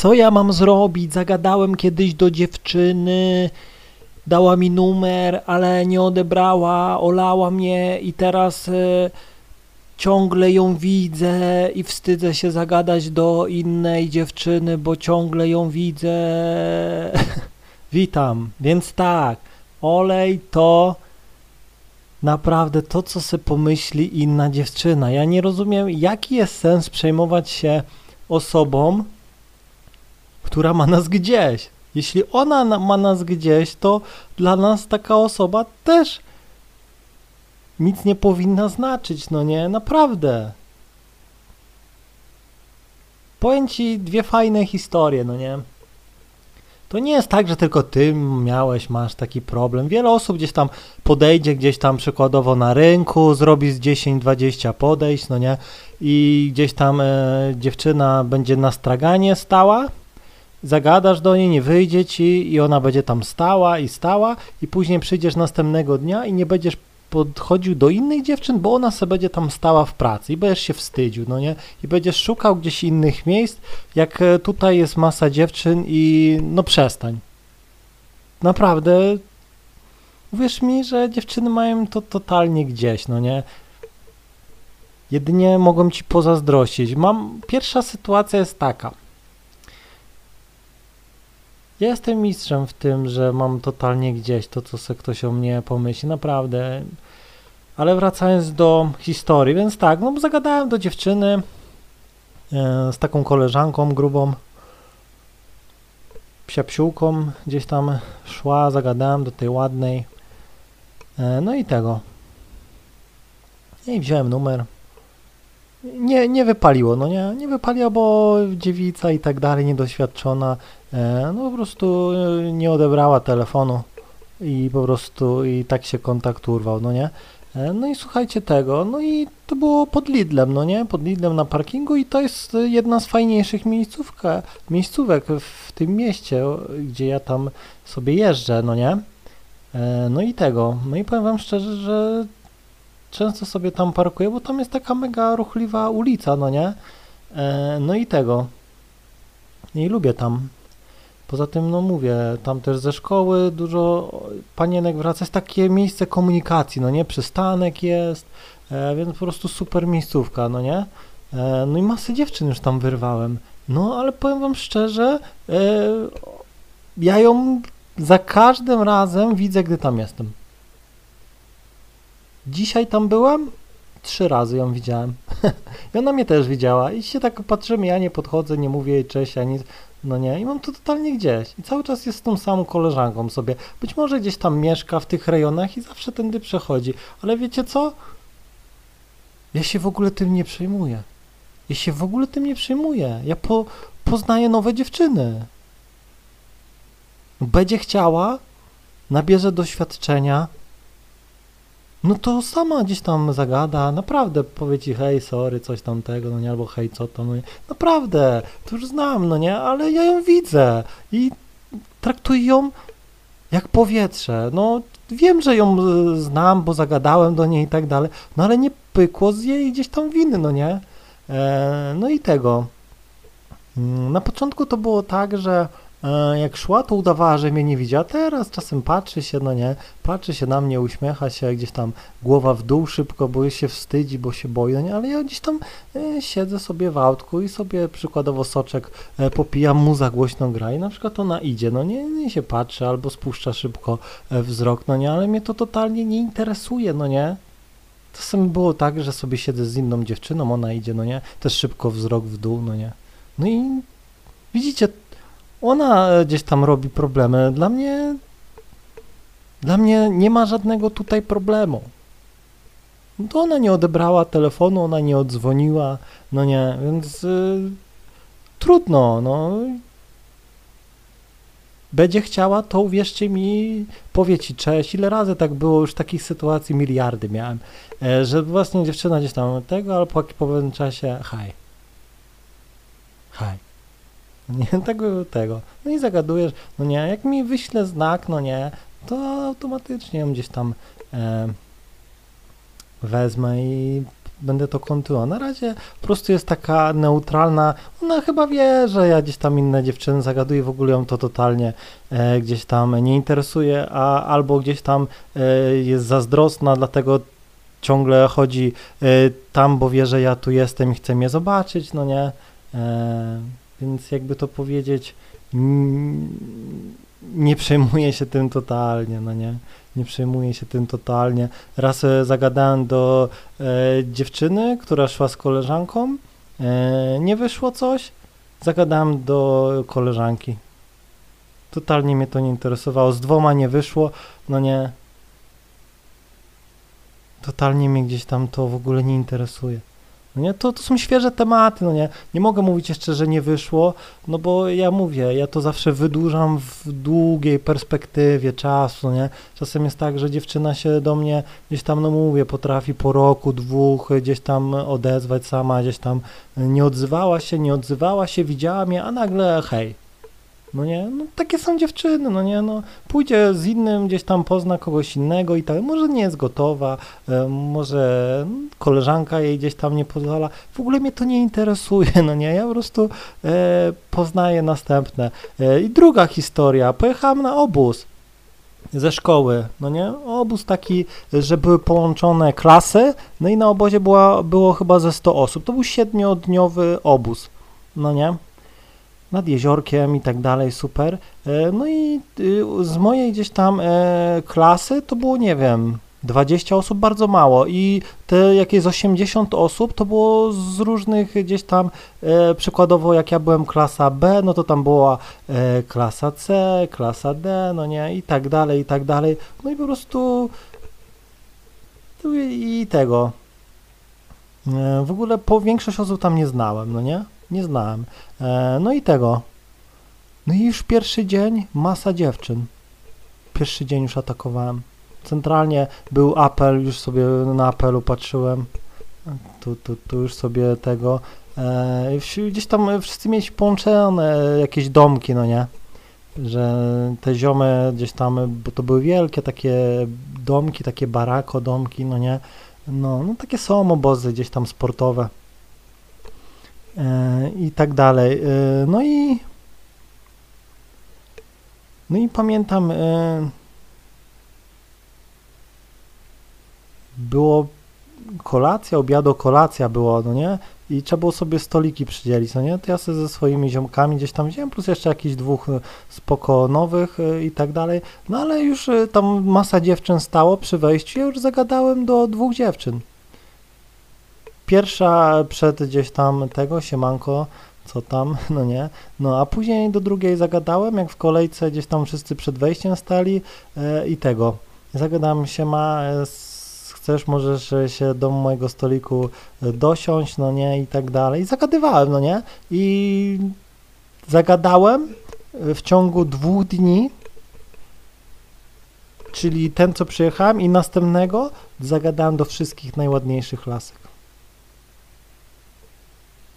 Co ja mam zrobić? Zagadałem kiedyś do dziewczyny, dała mi numer, ale nie odebrała, olała mnie i teraz e, ciągle ją widzę i wstydzę się zagadać do innej dziewczyny, bo ciągle ją widzę. Witam, więc tak, olej to naprawdę to, co sobie pomyśli inna dziewczyna. Ja nie rozumiem, jaki jest sens przejmować się osobą, która ma nas gdzieś. Jeśli ona na- ma nas gdzieś, to dla nas taka osoba też nic nie powinna znaczyć, no nie? Naprawdę. Powiem ci dwie fajne historie, no nie? To nie jest tak, że tylko ty miałeś, masz taki problem. Wiele osób gdzieś tam podejdzie, gdzieś tam przykładowo na rynku, zrobi z 10-20 podejść, no nie? I gdzieś tam e, dziewczyna będzie na straganie stała, zagadasz do niej, nie wyjdzie ci i ona będzie tam stała i stała i później przyjdziesz następnego dnia i nie będziesz podchodził do innych dziewczyn, bo ona sobie będzie tam stała w pracy i będziesz się wstydził, no nie? I będziesz szukał gdzieś innych miejsc, jak e, tutaj jest masa dziewczyn i no przestań. Naprawdę, uwierz mi, że dziewczyny mają to totalnie gdzieś, no nie? Jedynie mogą ci pozazdrościć. Mam, pierwsza sytuacja jest taka. Ja jestem mistrzem w tym, że mam totalnie gdzieś to, co se ktoś o mnie pomyśli, naprawdę. Ale wracając do historii, więc tak, no zagadałem do dziewczyny e, z taką koleżanką grubą, psiapsiółką, gdzieś tam szła, zagadałem do tej ładnej, e, no i tego. I wziąłem numer. Nie, nie wypaliło, no nie, nie wypaliło, bo dziewica i tak dalej, niedoświadczona, e, no po prostu e, nie odebrała telefonu i po prostu i tak się kontakt urwał, no nie. E, No i słuchajcie tego, no i to było pod Lidlem, no nie, pod Lidlem na parkingu i to jest jedna z fajniejszych miejscówka, miejscówek w tym mieście, gdzie ja tam sobie jeżdżę, no nie. No i tego, no i powiem wam szczerze, że często sobie tam parkuję, bo tam jest taka mega ruchliwa ulica, no nie? E, no i tego. I lubię tam. Poza tym, no mówię, tam też ze szkoły dużo panienek wraca. Jest takie miejsce komunikacji, no nie? Przystanek jest, e, więc po prostu super miejscówka, no nie? E, no i masę dziewczyn już tam wyrwałem. No, ale powiem wam szczerze, e, ja ją za każdym razem widzę, gdy tam jestem. Dzisiaj tam byłam, trzy razy ją widziałem. I ona mnie też widziała. I się tak patrzymy, ja nie podchodzę, nie mówię jej cześć, ani no nie, i mam to totalnie gdzieś. I cały czas jest z tą samą koleżanką sobie. Być może gdzieś tam mieszka w tych rejonach i zawsze tędy przechodzi. Ale wiecie co? Ja się w ogóle tym nie przejmuję. Ja się w ogóle tym nie przejmuję. Ja po, poznaję nowe dziewczyny. Będzie chciała, nabierze doświadczenia, no to sama gdzieś tam zagada, naprawdę powie ci hej, sorry, coś tamtego, no nie, albo hej, co tam, no nie. Naprawdę, to już znam, no nie, ale ja ją widzę i traktuję ją jak powietrze. No wiem, że ją e, znam, bo zagadałem do niej i tak dalej, no ale nie pykło z jej gdzieś tam winy, no nie. E, no i tego. Mm, Na początku to było tak, że jak szła, to udawała, że mnie nie widziała. Teraz czasem patrzy się, no nie, patrzy się na mnie, uśmiecha się, gdzieś tam głowa w dół szybko, bo się wstydzi, bo się boi, no nie, ale ja gdzieś tam e, siedzę sobie w autku i sobie przykładowo soczek e, popijam, muza głośno gra i na przykład ona idzie, no nie, nie się patrzy albo spuszcza szybko e, wzrok, no nie, ale mnie to totalnie nie interesuje, no nie. Czasem było tak, że sobie siedzę z inną dziewczyną, ona idzie, no nie, też szybko wzrok w dół, no nie. No i widzicie, ona e, gdzieś tam robi problemy. Dla mnie, dla mnie nie ma żadnego tutaj problemu. No to ona nie odebrała telefonu, ona nie odzwoniła, no nie, więc y, trudno, no. Będzie chciała, to uwierzcie mi, powie ci cześć. Ile razy tak było, już takich sytuacji miliardy miałem, e, że właśnie dziewczyna gdzieś tam tego, ale po, po pewnym czasie, haj, haj. Nie, tego, tego. No i zagadujesz, no nie, jak mi wyśle znak, no nie, to automatycznie ją gdzieś tam e, wezmę i będę to kontynuował. Na razie po prostu jest taka neutralna, ona chyba wie, że ja gdzieś tam inne dziewczyny zagaduję, w ogóle ją to totalnie e, gdzieś tam nie interesuje, a albo gdzieś tam e, jest zazdrosna, dlatego ciągle chodzi e, tam, bo wie, że ja tu jestem i chce mnie zobaczyć, no nie? Więc jakby to powiedzieć, nie przejmuję się tym totalnie, no nie? Nie przejmuję się tym totalnie. Raz e, zagadałem do e, dziewczyny, która szła z koleżanką, e, nie wyszło coś, zagadałem do koleżanki. Totalnie mnie to nie interesowało. Z dwoma nie wyszło, no nie. Totalnie mnie gdzieś tam to w ogóle nie interesuje. No nie, to, to są świeże tematy, no nie. Nie mogę mówić jeszcze, że nie wyszło, no bo ja mówię, ja to zawsze wydłużam w długiej perspektywie czasu, no nie. Czasem jest tak, że dziewczyna się do mnie gdzieś tam, no mówię, potrafi po roku, dwóch gdzieś tam odezwać sama, gdzieś tam nie odzywała się, nie odzywała się, widziała mnie, a nagle hej. No nie, no takie są dziewczyny, no nie, no pójdzie z innym, gdzieś tam pozna kogoś innego i tak, może nie jest gotowa, e, może koleżanka jej gdzieś tam nie pozwala, w ogóle mnie to nie interesuje, no nie, ja po prostu e, poznaję następne. E, I druga historia, pojechałem na obóz ze szkoły, no nie, obóz taki, że były połączone klasy, no i na obozie była, było chyba ze 100 osób, to był siedmiodniowy obóz, no nie, nad jeziorkiem i tak dalej, super. E, no i y, z mojej gdzieś tam e, klasy to było, nie wiem, 20 osób bardzo mało i te jakieś 80 osób to było z różnych gdzieś tam, e, przykładowo jak ja byłem klasa B, no to tam była klasa C, klasa D, no nie, i tak dalej, i tak dalej. No i po prostu i, i tego. W ogóle po większość osób tam nie znałem, no nie? Nie znałem. E, no i tego. No i już pierwszy dzień masa dziewczyn. Pierwszy dzień już atakowałem. Centralnie był apel, już sobie na apelu patrzyłem. Tu, tu, tu już sobie tego. E, gdzieś tam wszyscy mieli połączone jakieś domki, no nie? Że te ziomy gdzieś tam, bo to były wielkie takie domki, takie barako domki, no nie? No, no takie są obozy gdzieś tam sportowe. E, i tak dalej. E, no i no i pamiętam e, było kolacja, obiado, kolacja było, no nie? I trzeba było sobie stoliki przydzielić, no nie? To ja sobie ze swoimi ziomkami gdzieś tam wziąłem, plus jeszcze jakichś dwóch spoko nowych i tak dalej. No ale już tam masa dziewczyn stało przy wejściu, ja już zagadałem do dwóch dziewczyn pierwsza przed gdzieś tam tego, siemanko, co tam, no nie, no a później do drugiej zagadałem, jak w kolejce gdzieś tam wszyscy przed wejściem stali e, i tego, zagadałem się ma, e, chcesz, możesz się do mojego stoliku e, dosiąść, no nie, i tak dalej, zagadywałem, no nie, i zagadałem e, w ciągu dwóch dni, czyli ten, co przyjechałem i następnego zagadałem do wszystkich najładniejszych lasek.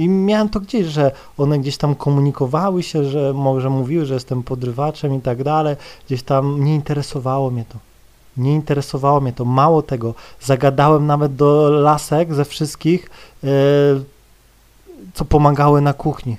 I miałem to gdzieś, że one gdzieś tam komunikowały się, że może mówiły, że jestem podrywaczem i tak dalej. Gdzieś tam nie interesowało mnie to. Nie interesowało mnie to. Mało tego, zagadałem nawet do lasek ze wszystkich, yy, co pomagały na kuchni.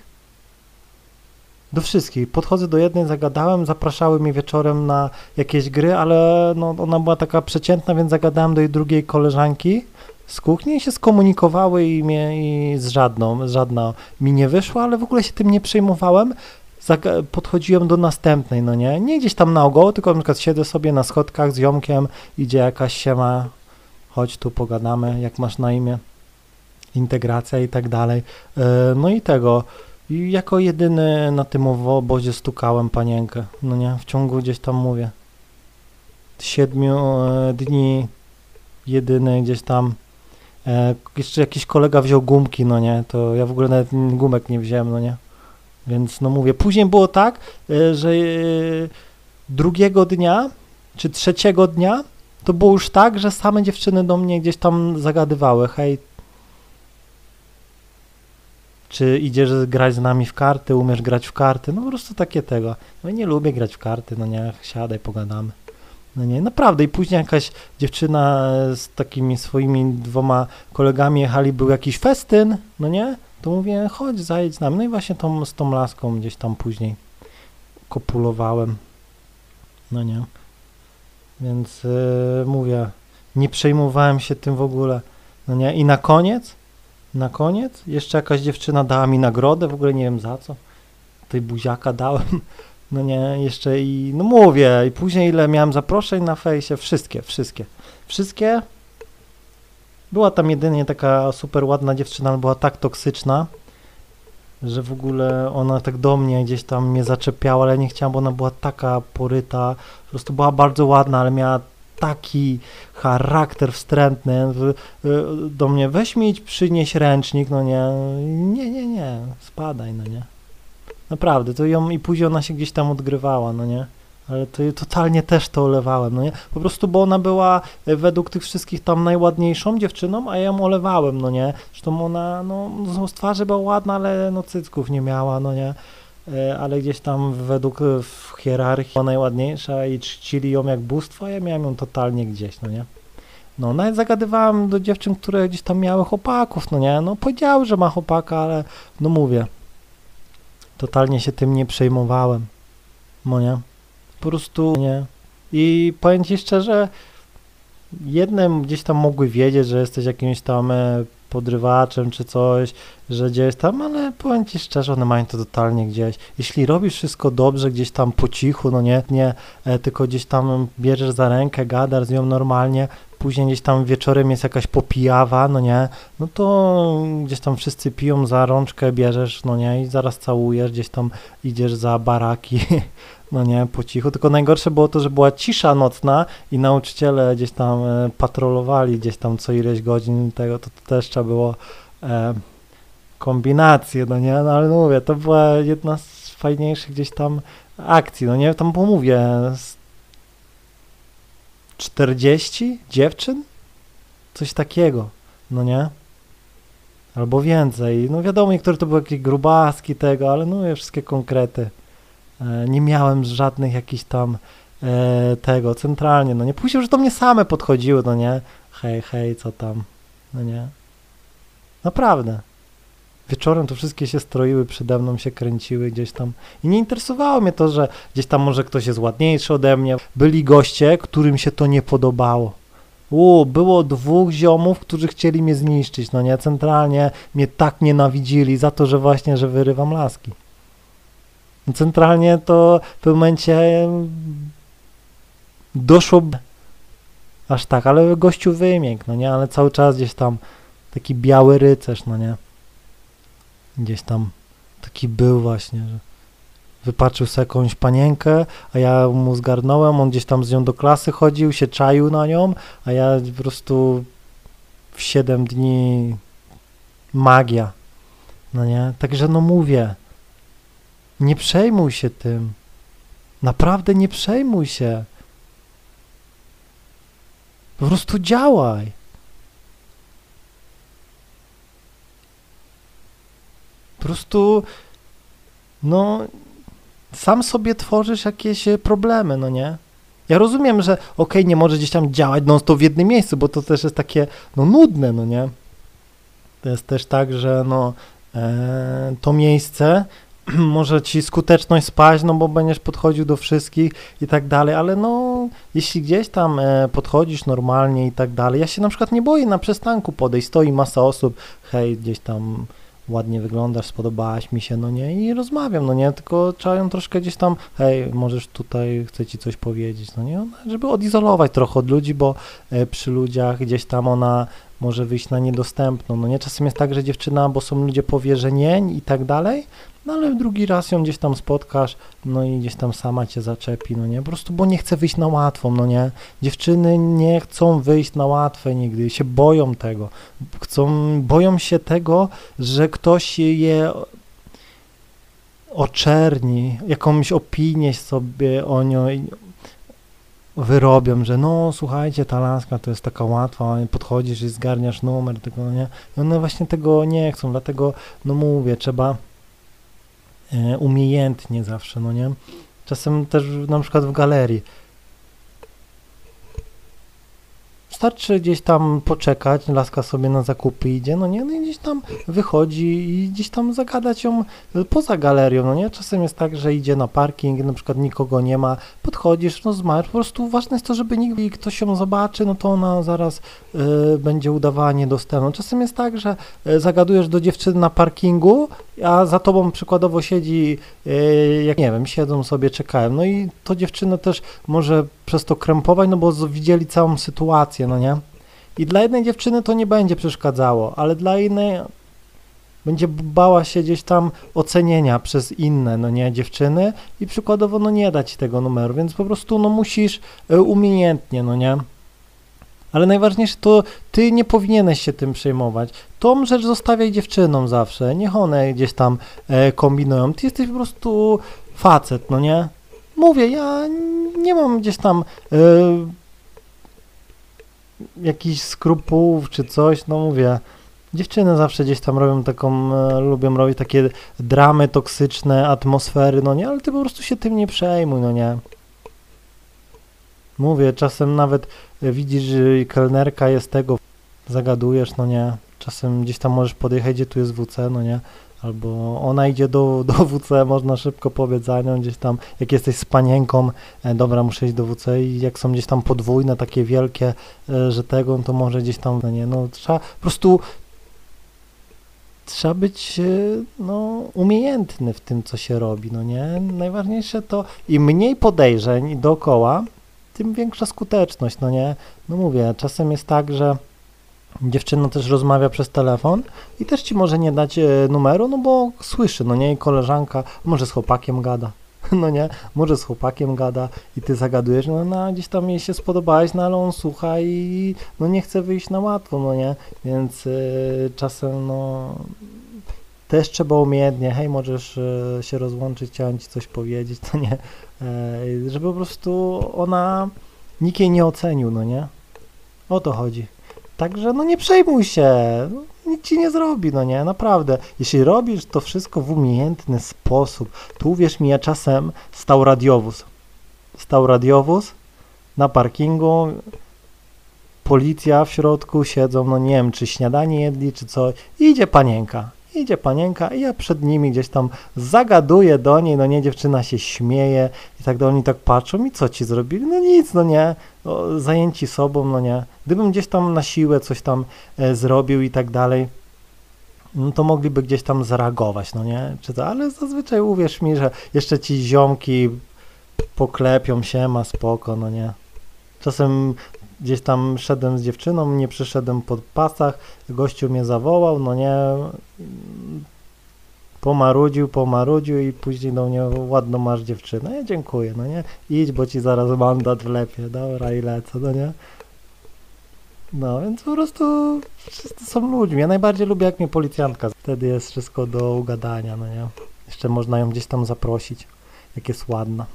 Do wszystkich. Podchodzę do jednej, zagadałem, zapraszały mnie wieczorem na jakieś gry, ale no, ona była taka przeciętna, więc zagadałem do jej drugiej koleżanki, z kuchni się skomunikowały i, mnie, i z żadną, żadna mi nie wyszła, ale w ogóle się tym nie przejmowałem. Podchodziłem do następnej, no nie? Nie gdzieś tam na ogoło, tylko na przykład siedzę sobie na schodkach z ziomkiem, idzie jakaś siema, chodź tu pogadamy, jak masz na imię, integracja i tak dalej. E, no i tego. I jako jedyny na tym obozie stukałem panienkę, no nie? W ciągu gdzieś tam mówię. Siedmiu e, dni jedyny gdzieś tam E, jeszcze jakiś kolega wziął gumki, no nie, to ja w ogóle nawet gumek nie wziąłem, no nie. Więc no mówię, później było tak, e, że e, drugiego dnia, czy trzeciego dnia, to było już tak, że same dziewczyny do mnie gdzieś tam zagadywały, hej, czy idziesz grać z nami w karty, umiesz grać w karty, no po prostu takie tego. No nie lubię grać w karty, no nie, siadaj, pogadamy. No nie, naprawdę. I później jakaś dziewczyna z takimi swoimi dwoma kolegami jechali, był jakiś festyn, no nie? To mówię, chodź, zajedź z nami. No i właśnie tą, z tą laską gdzieś tam później kopulowałem. No nie. Więc yy, mówię, nie przejmowałem się tym w ogóle. No nie, i na koniec, na koniec jeszcze jakaś dziewczyna dała mi nagrodę, w ogóle nie wiem za co. Tej buziaka dałem. No nie, jeszcze i, no mówię, i później ile miałem zaproszeń na fejsie, wszystkie, wszystkie, wszystkie. Była tam jedynie taka super ładna dziewczyna, ale była tak toksyczna, że w ogóle ona tak do mnie gdzieś tam mnie zaczepiała, ale nie chciałam, bo ona była taka poryta, po prostu była bardzo ładna, ale miała taki charakter wstrętny do mnie, weź mi przynieś ręcznik, no nie, nie, nie, nie, spadaj, no nie. Naprawdę, to ją i później ona się gdzieś tam odgrywała, no nie? Ale to totalnie też to olewałem, no nie? Po prostu, bo ona była e, według tych wszystkich tam najładniejszą dziewczyną, a ja ją olewałem, no nie? Zresztą ona, no, no z twarzy była ładna, ale no cycków nie miała, no nie? E, ale gdzieś tam według e, w hierarchii była najładniejsza i czcili ją jak bóstwo, a ja miałem ją totalnie gdzieś, no nie? No, nawet zagadywałem do dziewczyn, które gdzieś tam miały chłopaków, no nie? No, powiedział, że ma chłopaka, ale no mówię, totalnie się tym nie przejmowałem. No nie? Po prostu nie. I powiem Ci szczerze, jednym gdzieś tam mogły wiedzieć, że jesteś jakimś tam e, podrywaczem czy coś, że gdzieś tam, ale powiem Ci szczerze, one mają to totalnie gdzieś. Jeśli robisz wszystko dobrze, gdzieś tam po cichu, no nie, nie, e, tylko gdzieś tam bierzesz za rękę, gadasz z nią normalnie, później gdzieś tam wieczorem jest jakaś popijawa, no nie, no to gdzieś tam wszyscy piją za rączkę, bierzesz, no nie, i zaraz całujesz, gdzieś tam idziesz za baraki, no nie, po cichu, tylko najgorsze było to, że była cisza nocna i nauczyciele gdzieś tam e, patrolowali gdzieś tam co ileś godzin. Tego, to, to też trzeba było e, kombinacje, no nie, no ale mówię, to była jedna z fajniejszych gdzieś tam akcji, no nie, tam pomówię, 40 dziewczyn? Coś takiego, no nie? Albo więcej. No wiadomo, niektóre to były jakieś grubaski tego, ale no wszystkie konkrety. E, nie miałem żadnych jakichś tam e, tego centralnie, no nie. Później już do mnie same podchodziły, no nie. Hej, hej, co tam, no nie. Naprawdę. Wieczorem to wszystkie się stroiły, przede mną się kręciły gdzieś tam. I nie interesowało mnie to, że gdzieś tam może ktoś jest ładniejszy ode mnie. Byli goście, którym się to nie podobało. U, było dwóch ziomów, którzy chcieli mnie zniszczyć, no nie, centralnie mnie tak nienawidzili za to, że właśnie, że wyrywam laski. Centralnie to w pewnym momencie doszło aż tak, ale gościu wymięk, no nie, ale cały czas gdzieś tam taki biały rycerz, no nie gdzieś tam taki był właśnie, że wypatrzył sobie jakąś panienkę, a ja mu zgarnąłem, on gdzieś tam z nią do klasy chodził, się czaił na nią, a ja po prostu w 7 dni magia, no nie? Także no mówię, nie przejmuj się tym, naprawdę nie przejmuj się, po prostu działaj. Po prostu, no, sam sobie tworzysz jakieś e, problemy, no nie? Ja rozumiem, że okej, okay, nie może gdzieś tam działać non stop w jednym miejscu, bo to też jest takie, no, nudne, no nie? To jest też tak, że no, e, to miejsce może ci skuteczność spaść, no bo będziesz podchodził do wszystkich i tak dalej, ale no, jeśli gdzieś tam e, podchodzisz normalnie i tak dalej, ja się na przykład nie boję na przystanku podejść, stoi masa osób, hej, gdzieś tam ładnie wyglądasz, spodobałaś mi się, no nie, i rozmawiam, no nie, tylko trzeba ją troszkę gdzieś tam, hej, możesz tutaj, chcę ci coś powiedzieć, no nie, żeby odizolować trochę od ludzi, bo e, przy ludziach gdzieś tam ona może wyjść na niedostępną, no nie, czasem jest tak, że dziewczyna, bo są ludzie powierzenień i tak dalej, no ale drugi raz ją gdzieś tam spotkasz, no i gdzieś tam sama cię zaczepi, no nie, po prostu, bo nie chce wyjść na łatwą, no nie. Dziewczyny nie chcą wyjść na łatwe nigdy, się boją tego. Chcą, boją się tego, że ktoś je oczerni, jakąś opinię sobie o nią wyrobią, że no słuchajcie, ta laska to jest taka łatwa, podchodzisz i zgarniasz numer, tylko no nie. I one właśnie tego nie chcą, dlatego no mówię, trzeba E, umiejętnie zawsze, no nie? Czasem też na przykład w galerii. Wystarczy gdzieś tam poczekać, laska sobie na zakupy idzie, no nie, no i gdzieś tam wychodzi i gdzieś tam zagadać ją poza galerią, no nie? Czasem jest tak, że idzie na parking, na przykład nikogo nie ma, podchodzisz, rozmawiasz, po prostu ważne jest to, żeby nikt, ktoś ją zobaczy, no to ona zaraz y, będzie udawała niedostępną. Czasem jest tak, że y, zagadujesz do dziewczyny na parkingu, a za tobą przykładowo siedzi, y, jak nie wiem, siedzą sobie, czekają, no i to dziewczynę też może przez to krępować, no bo widzieli całą sytuację, no nie? I dla jednej dziewczyny to nie będzie przeszkadzało, ale dla innej będzie bała się gdzieś tam ocenienia przez inne, no nie, dziewczyny i przykładowo, no nie dać tego numeru, więc po prostu, no musisz e, umiejętnie, no nie? Ale najważniejsze to ty nie powinieneś się tym przejmować. Tą rzecz zostawiaj dziewczynom zawsze, niech one gdzieś tam e, kombinują. Ty jesteś po prostu facet, no nie? Mówię, ja nie mam gdzieś tam e, jakichś skrupułów czy coś, no mówię. Dziewczyny zawsze gdzieś tam robią taką, e, lubią robić takie dramy toksyczne, atmosfery, no nie, ale ty po prostu się tym nie przejmuj, no nie. Mówię, czasem nawet e, widzisz, że kelnerka jest tego, zagadujesz, no nie. Czasem gdzieś tam możesz podjechać, gdzie tu jest WC, no nie. Albo ona idzie do, do WC, można szybko pobiec za nią, gdzieś tam, jak jesteś z panienką, e, dobra, muszę iść do WC i jak są gdzieś tam podwójne, takie wielkie, e, że tego, to może gdzieś tam, no nie, no trzeba po prostu trzeba być e, no, umiejętny w tym, co się robi, no nie? Najważniejsze to im mniej podejrzeń dookoła, tym większa skuteczność, no nie? No mówię, czasem jest tak, że dziewczyna też rozmawia przez telefon i też ci może nie dać e, numeru, no bo słyszy, no nie? Koleżanka, może z chłopakiem gada, no nie? Może z chłopakiem gada i ty zagadujesz, no ona gdzieś tam jej się spodobałeś, no ale on słucha i no nie chce wyjść na łatwo, no nie? Więc y, czasem no też trzeba umiejętnie, hej, możesz y, się rozłączyć, chciałem ci coś powiedzieć, to nie, e, żeby po prostu ona, nikt jej nie ocenił, no nie? O to chodzi. Także no nie przejmuj się, no, nic ci nie zrobi, no nie, naprawdę. Jeśli robisz to wszystko w umiejętny sposób, to uwierz mi, ja czasem stał radiowóz. Stał radiowóz na parkingu, policja w środku siedzą, no nie wiem, czy śniadanie jedli, czy co, i idzie panienka. Idzie panienka i ja przed nimi gdzieś tam zagaduję do niej, no nie, dziewczyna się śmieje i tak dalej, oni tak patrzą i co ci zrobili? No nic, no nie, o, zajęci sobą, no nie. Gdybym gdzieś tam na siłę coś tam e, zrobił i tak dalej, no to mogliby gdzieś tam zareagować, no nie, czy to, ale zazwyczaj uwierz mi, że jeszcze ci ziomki poklepią się, ma spoko, no nie. Czasem gdzieś tam szedłem z dziewczyną, nie przyszedłem pod pasach, gościu mnie zawołał, no nie, pomarudził, pomarudził i później do mnie ładno masz dziewczynę, ja dziękuję, no nie, idź, bo ci zaraz mandat wlepie, dobra i lecę, no nie. No, więc po prostu wszyscy są ludźmi. Ja najbardziej lubię, jak mnie policjantka. Wtedy jest wszystko do ugadania, no nie. Jeszcze można ją gdzieś tam zaprosić, jak jest ładna.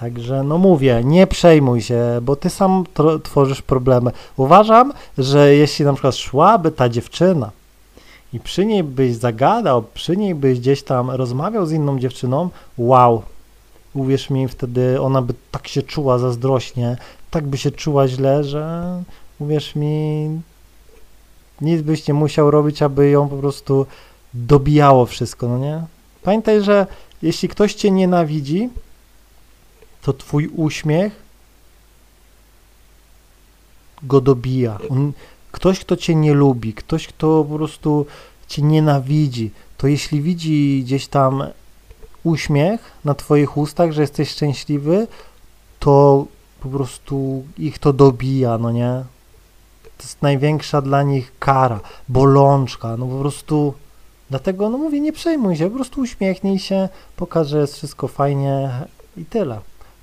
Także, no mówię, nie przejmuj się, bo ty sam tworzysz problemy. Uważam, że jeśli na przykład szłaby ta dziewczyna i przy niej byś zagadał, przy niej byś gdzieś tam rozmawiał z inną dziewczyną, wow, uwierz mi, wtedy ona by tak się czuła zazdrośnie, tak by się czuła źle, że uwierz mi, nic byś nie musiał robić, aby ją po prostu dobijało wszystko, no nie? Pamiętaj, że jeśli ktoś cię nienawidzi, to twój uśmiech go dobija. On, ktoś, kto cię nie lubi, ktoś, kto po prostu cię nienawidzi, to jeśli widzi gdzieś tam uśmiech na twoich ustach, że jesteś szczęśliwy, to po prostu ich to dobija, no nie? To jest największa dla nich kara, bolączka, no po prostu dlatego, no mówię, nie przejmuj się, po prostu uśmiechnij się, pokaż, że jest wszystko fajnie i tyle.